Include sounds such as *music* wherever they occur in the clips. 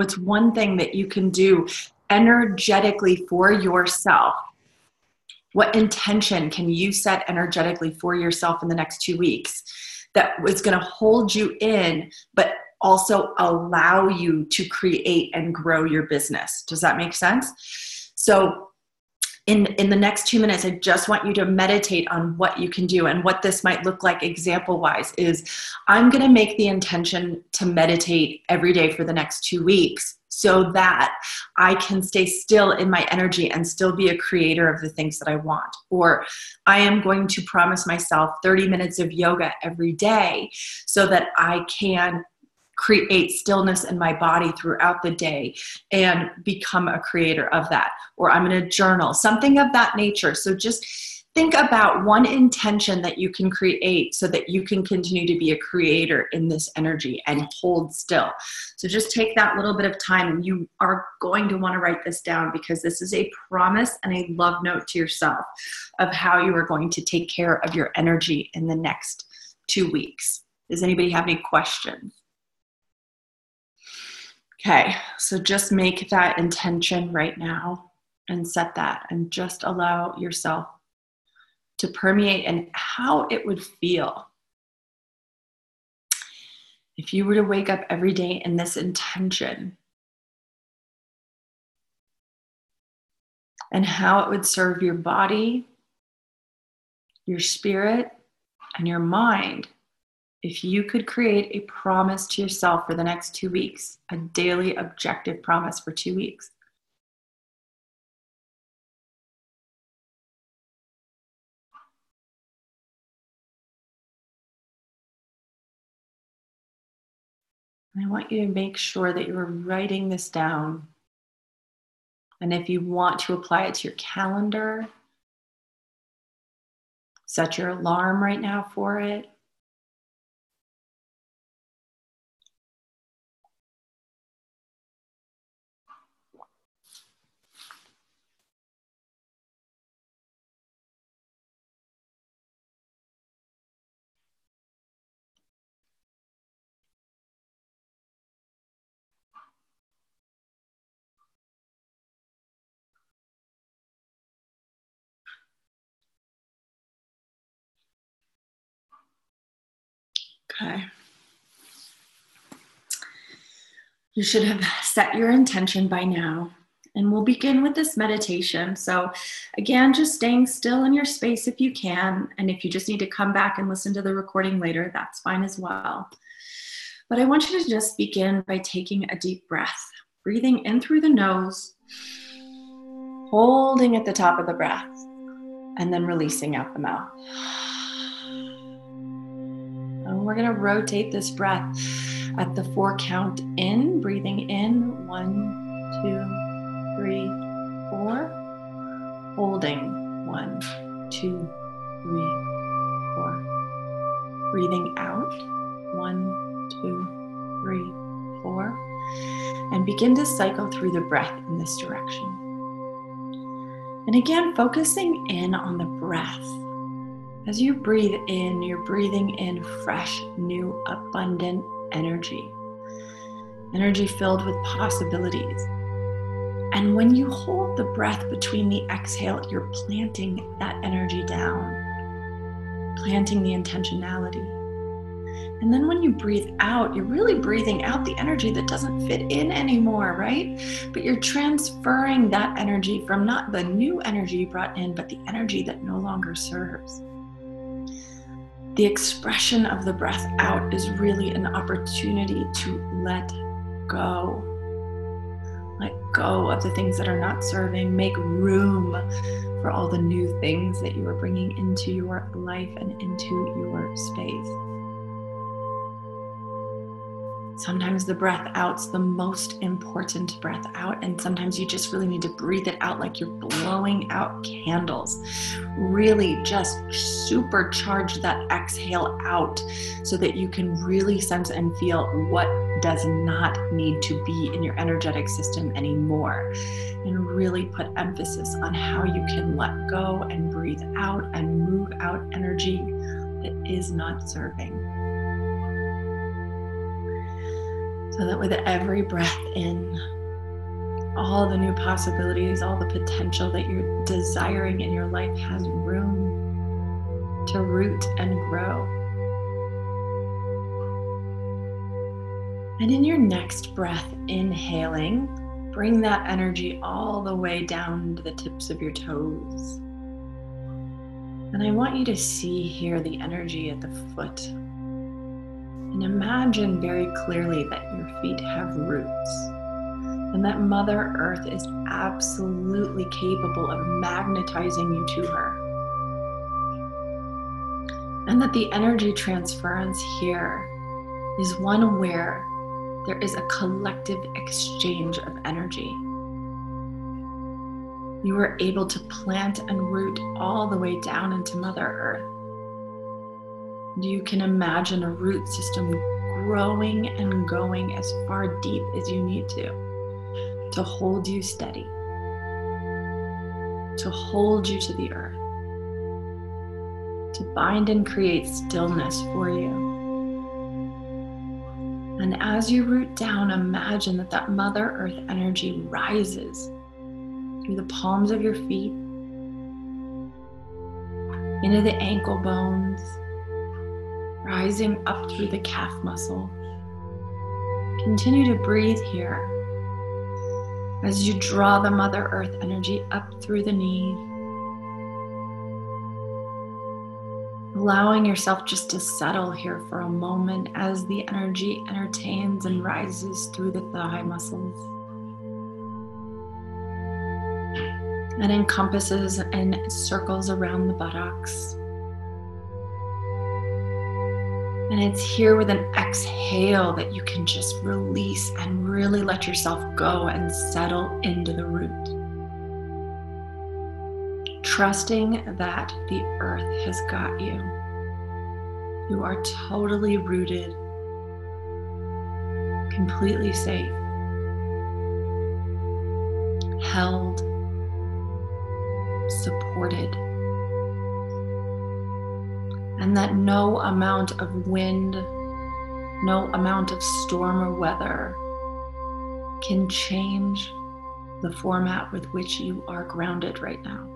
What's one thing that you can do energetically for yourself? What intention can you set energetically for yourself in the next two weeks that is going to hold you in, but also allow you to create and grow your business? Does that make sense? So, in, in the next two minutes, I just want you to meditate on what you can do and what this might look like example wise. Is I'm going to make the intention to meditate every day for the next two weeks so that I can stay still in my energy and still be a creator of the things that I want. Or I am going to promise myself 30 minutes of yoga every day so that I can create stillness in my body throughout the day and become a creator of that. Or I'm going to journal, something of that nature. So just think about one intention that you can create so that you can continue to be a creator in this energy and hold still. So just take that little bit of time and you are going to want to write this down because this is a promise and a love note to yourself of how you are going to take care of your energy in the next two weeks. Does anybody have any questions? Okay, so just make that intention right now and set that and just allow yourself to permeate and how it would feel if you were to wake up every day in this intention and how it would serve your body, your spirit, and your mind if you could create a promise to yourself for the next two weeks, a daily objective promise for two weeks. I want you to make sure that you're writing this down. And if you want to apply it to your calendar, set your alarm right now for it. Okay. You should have set your intention by now. And we'll begin with this meditation. So, again, just staying still in your space if you can. And if you just need to come back and listen to the recording later, that's fine as well. But I want you to just begin by taking a deep breath, breathing in through the nose, holding at the top of the breath, and then releasing out the mouth. And we're going to rotate this breath at the four count in, breathing in one, two, three, four. Holding one, two, three, four. Breathing out one, two, three, four. And begin to cycle through the breath in this direction. And again, focusing in on the breath as you breathe in, you're breathing in fresh, new, abundant energy, energy filled with possibilities. And when you hold the breath between the exhale, you're planting that energy down, planting the intentionality. And then when you breathe out, you're really breathing out the energy that doesn't fit in anymore, right? But you're transferring that energy from not the new energy you brought in, but the energy that no longer serves the expression of the breath out is really an opportunity to let go. Let go of the things that are not serving. Make room for all the new things that you are bringing into your life and into your space. Sometimes the breath out's the most important breath out, and sometimes you just really need to breathe it out like you're blowing out candles. Really just supercharge that exhale out so that you can really sense and feel what does not need to be in your energetic system anymore. And really put emphasis on how you can let go and breathe out and move out energy that is not serving. So that with every breath in, all the new possibilities, all the potential that you're desiring in your life has room to root and grow. And in your next breath, inhaling, bring that energy all the way down to the tips of your toes. And I want you to see here the energy at the foot. And imagine very clearly that your feet have roots and that Mother Earth is absolutely capable of magnetizing you to her. And that the energy transference here is one where there is a collective exchange of energy. You are able to plant and root all the way down into Mother Earth. You can imagine a root system growing and going as far deep as you need to to hold you steady, to hold you to the earth, to bind and create stillness for you. And as you root down, imagine that that Mother Earth energy rises through the palms of your feet, into the ankle bones, rising up through the calf muscle. Continue to breathe here as you draw the Mother Earth energy up through the knee. Allowing yourself just to settle here for a moment as the energy entertains and rises through the thigh muscles. And encompasses and circles around the buttocks. And it's here with an exhale that you can just release and really let yourself go and settle into the root. Trusting that the earth has got you. You are totally rooted, completely safe, held, supported and that no amount of wind, no amount of storm or weather can change the format with which you are grounded right now.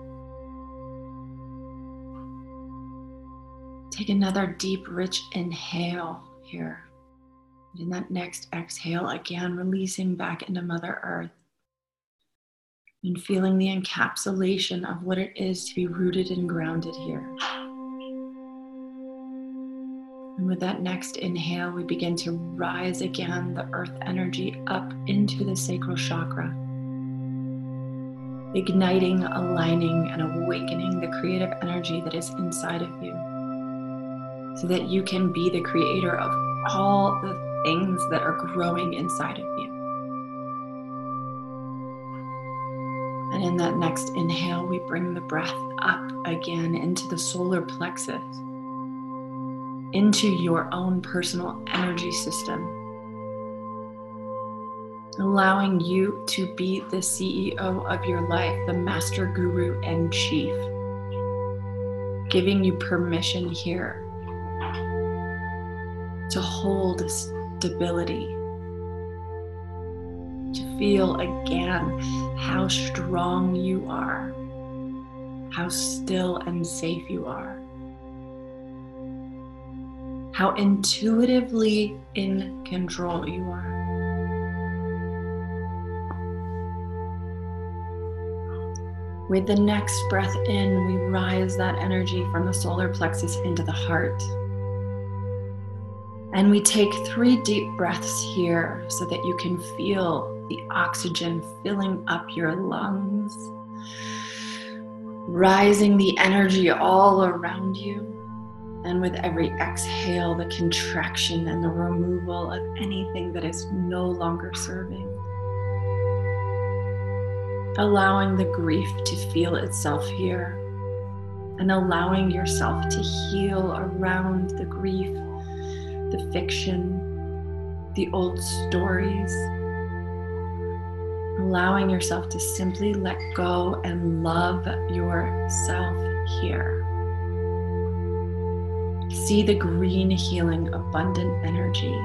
Take another deep, rich inhale here. And in that next exhale, again, releasing back into Mother Earth and feeling the encapsulation of what it is to be rooted and grounded here. And with that next inhale, we begin to rise again the earth energy up into the sacral chakra, igniting, aligning, and awakening the creative energy that is inside of you so that you can be the creator of all the things that are growing inside of you. And in that next inhale, we bring the breath up again into the solar plexus into your own personal energy system, allowing you to be the CEO of your life, the master guru and chief, giving you permission here to hold stability, to feel again how strong you are, how still and safe you are how intuitively in control you are. With the next breath in, we rise that energy from the solar plexus into the heart. And we take three deep breaths here so that you can feel the oxygen filling up your lungs, rising the energy all around you. And with every exhale, the contraction and the removal of anything that is no longer serving. Allowing the grief to feel itself here and allowing yourself to heal around the grief, the fiction, the old stories. Allowing yourself to simply let go and love yourself here. See the green, healing, abundant energy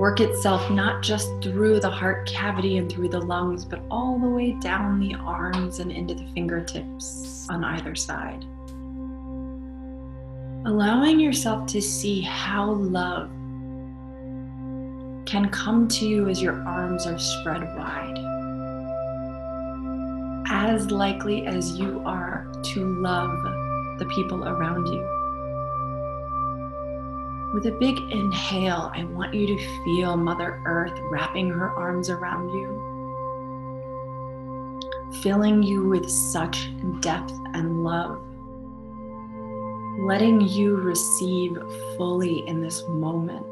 work itself not just through the heart cavity and through the lungs, but all the way down the arms and into the fingertips on either side. Allowing yourself to see how love can come to you as your arms are spread wide. As likely as you are to love the people around you. With a big inhale, I want you to feel Mother Earth wrapping her arms around you, filling you with such depth and love, letting you receive fully in this moment,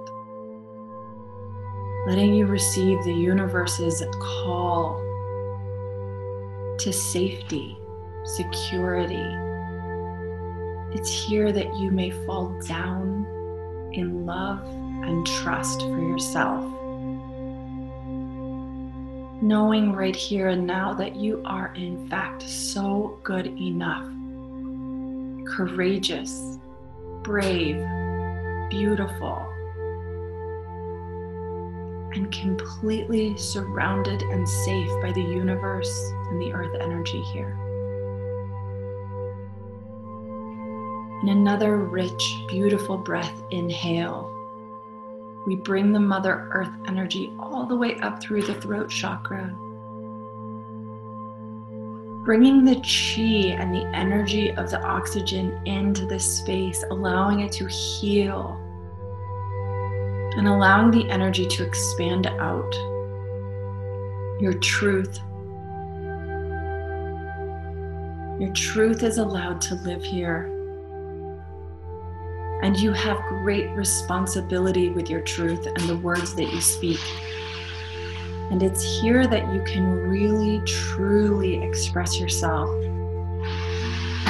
letting you receive the universe's call to safety, security. It's here that you may fall down in love and trust for yourself. Knowing right here and now that you are, in fact, so good enough, courageous, brave, beautiful, and completely surrounded and safe by the universe and the earth energy here. In another rich, beautiful breath, inhale. We bring the Mother Earth energy all the way up through the throat chakra. Bringing the chi and the energy of the oxygen into this space, allowing it to heal and allowing the energy to expand out. Your truth. Your truth is allowed to live here. And you have great responsibility with your truth and the words that you speak. And it's here that you can really, truly express yourself,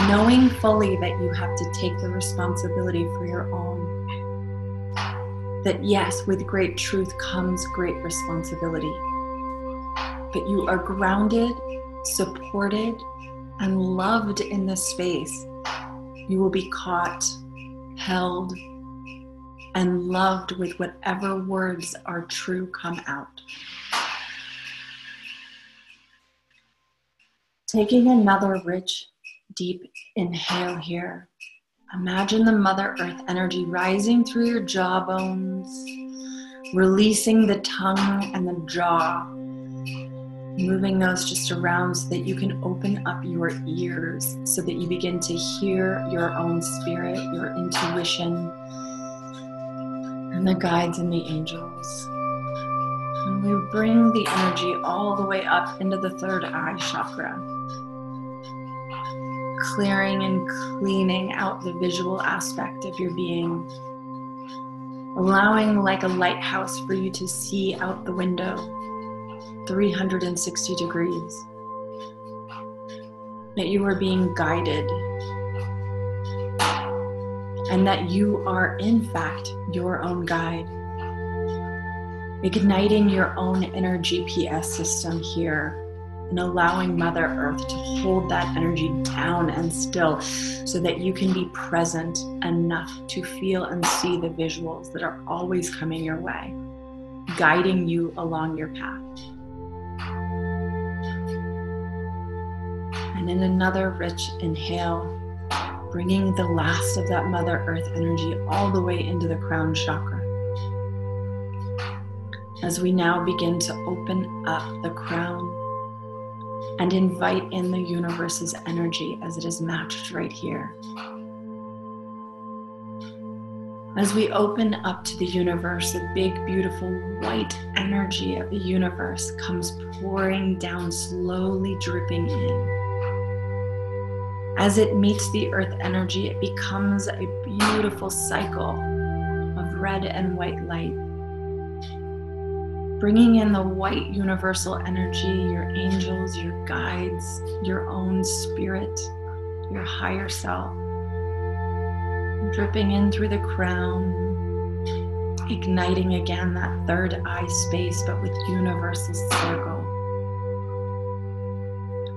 knowing fully that you have to take the responsibility for your own. That yes, with great truth comes great responsibility. But you are grounded, supported, and loved in this space. You will be caught held, and loved with whatever words are true come out. Taking another rich, deep inhale here. Imagine the Mother Earth energy rising through your jawbones, releasing the tongue and the jaw moving those just around so that you can open up your ears so that you begin to hear your own spirit, your intuition, and the guides and the angels. And we bring the energy all the way up into the third eye chakra, clearing and cleaning out the visual aspect of your being, allowing like a lighthouse for you to see out the window 360 degrees. That you are being guided. And that you are, in fact, your own guide. Igniting your own inner GPS system here and allowing Mother Earth to hold that energy down and still so that you can be present enough to feel and see the visuals that are always coming your way, guiding you along your path. And in another rich inhale, bringing the last of that Mother Earth energy all the way into the crown chakra. As we now begin to open up the crown and invite in the universe's energy as it is matched right here. As we open up to the universe, the big, beautiful white energy of the universe comes pouring down, slowly dripping in. As it meets the earth energy, it becomes a beautiful cycle of red and white light. Bringing in the white universal energy, your angels, your guides, your own spirit, your higher self. Dripping in through the crown, igniting again that third eye space, but with universal circle.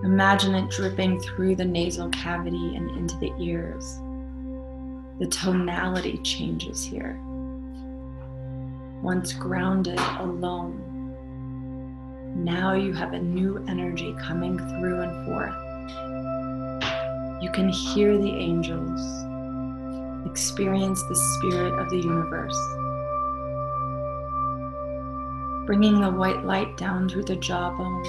Imagine it dripping through the nasal cavity and into the ears. The tonality changes here. once grounded alone. Now you have a new energy coming through and forth. You can hear the angels, experience the spirit of the universe, bringing the white light down through the jawbone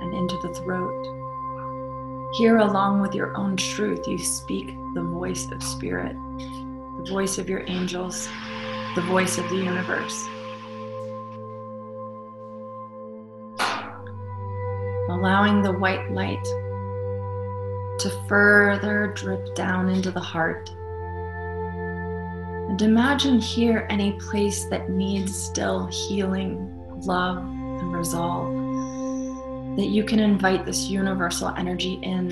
and into the throat. Here, along with your own truth, you speak the voice of spirit, the voice of your angels, the voice of the universe. allowing the white light to further drip down into the heart. And imagine here any place that needs still healing, love, and resolve. That you can invite this universal energy in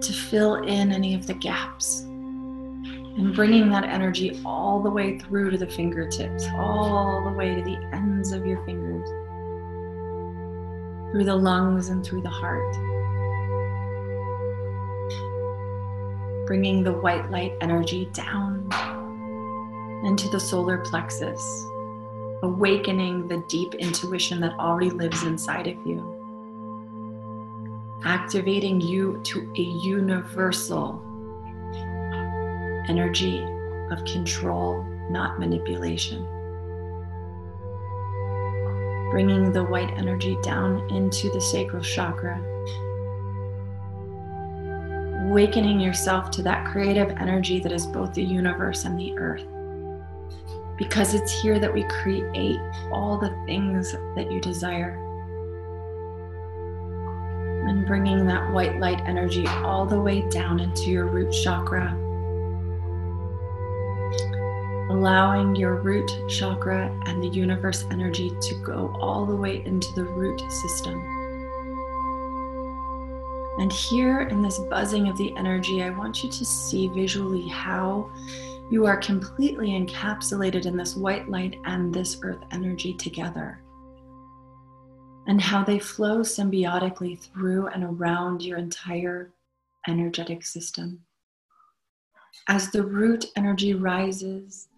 to fill in any of the gaps. And bringing that energy all the way through to the fingertips, all the way to the ends of your fingers through the lungs and through the heart. Bringing the white light energy down into the solar plexus, awakening the deep intuition that already lives inside of you, activating you to a universal energy of control, not manipulation bringing the white energy down into the sacral chakra. Awakening yourself to that creative energy that is both the universe and the earth. Because it's here that we create all the things that you desire. And bringing that white light energy all the way down into your root chakra allowing your root chakra and the universe energy to go all the way into the root system. And here in this buzzing of the energy, I want you to see visually how you are completely encapsulated in this white light and this earth energy together. And how they flow symbiotically through and around your entire energetic system. As the root energy rises,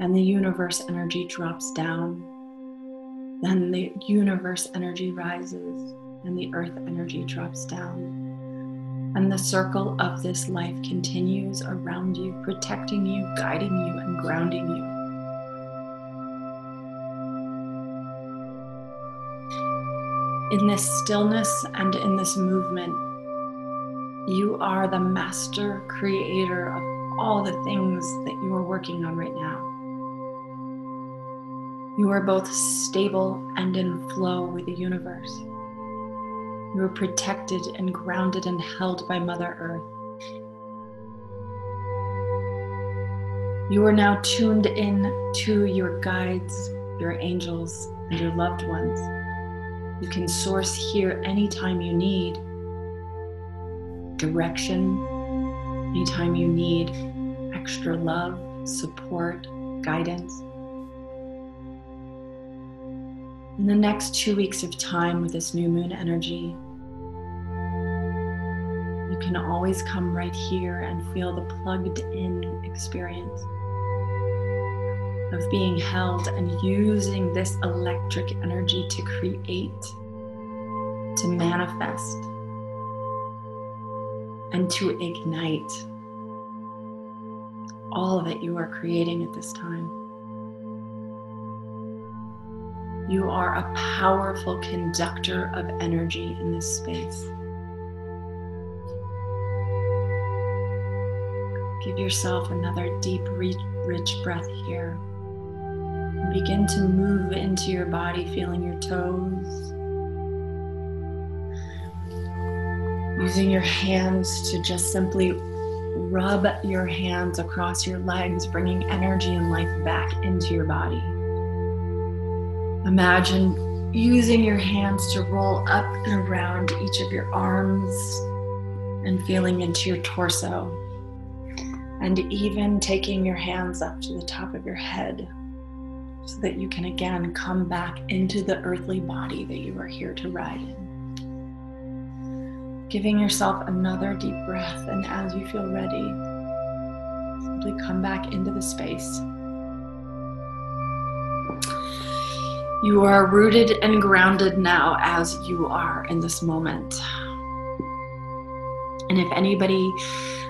and the universe energy drops down. Then the universe energy rises and the earth energy drops down. And the circle of this life continues around you, protecting you, guiding you, and grounding you. In this stillness and in this movement, you are the master creator of all the things that you are working on right now. You are both stable and in flow with the universe. You are protected and grounded and held by Mother Earth. You are now tuned in to your guides, your angels, and your loved ones. You can source here anytime you need direction, anytime you need extra love, support, guidance. In the next two weeks of time with this new moon energy, you can always come right here and feel the plugged in experience of being held and using this electric energy to create, to manifest, and to ignite all that you are creating at this time. You are a powerful conductor of energy in this space. Give yourself another deep, rich breath here. Begin to move into your body, feeling your toes. Using your hands to just simply rub your hands across your legs, bringing energy and life back into your body. Imagine using your hands to roll up and around each of your arms and feeling into your torso. And even taking your hands up to the top of your head so that you can again come back into the earthly body that you are here to ride in giving yourself another deep breath. And as you feel ready, simply come back into the space. You are rooted and grounded now as you are in this moment. And if anybody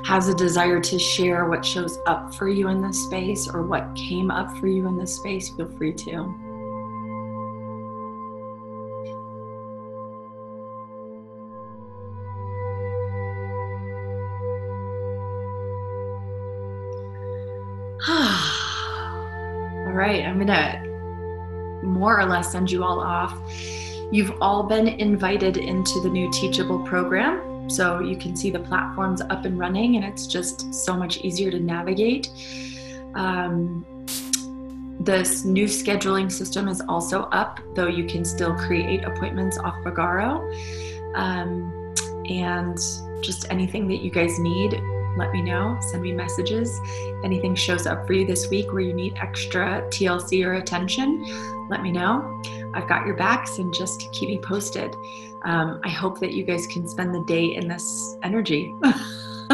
has a desire to share what shows up for you in this space or what came up for you in this space, feel free to. *sighs* all right, I'm gonna more or less send you all off. You've all been invited into the new Teachable program. So you can see the platforms up and running, and it's just so much easier to navigate. Um, this new scheduling system is also up, though you can still create appointments off Vagaro. Um, and just anything that you guys need, let me know. Send me messages. If anything shows up for you this week where you need extra TLC or attention, let me know. I've got your backs and just keep me posted. Um, I hope that you guys can spend the day in this energy *laughs*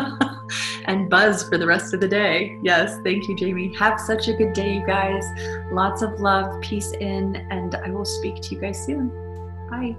and buzz for the rest of the day. Yes, thank you, Jamie. Have such a good day, you guys. Lots of love, peace in, and I will speak to you guys soon. Bye.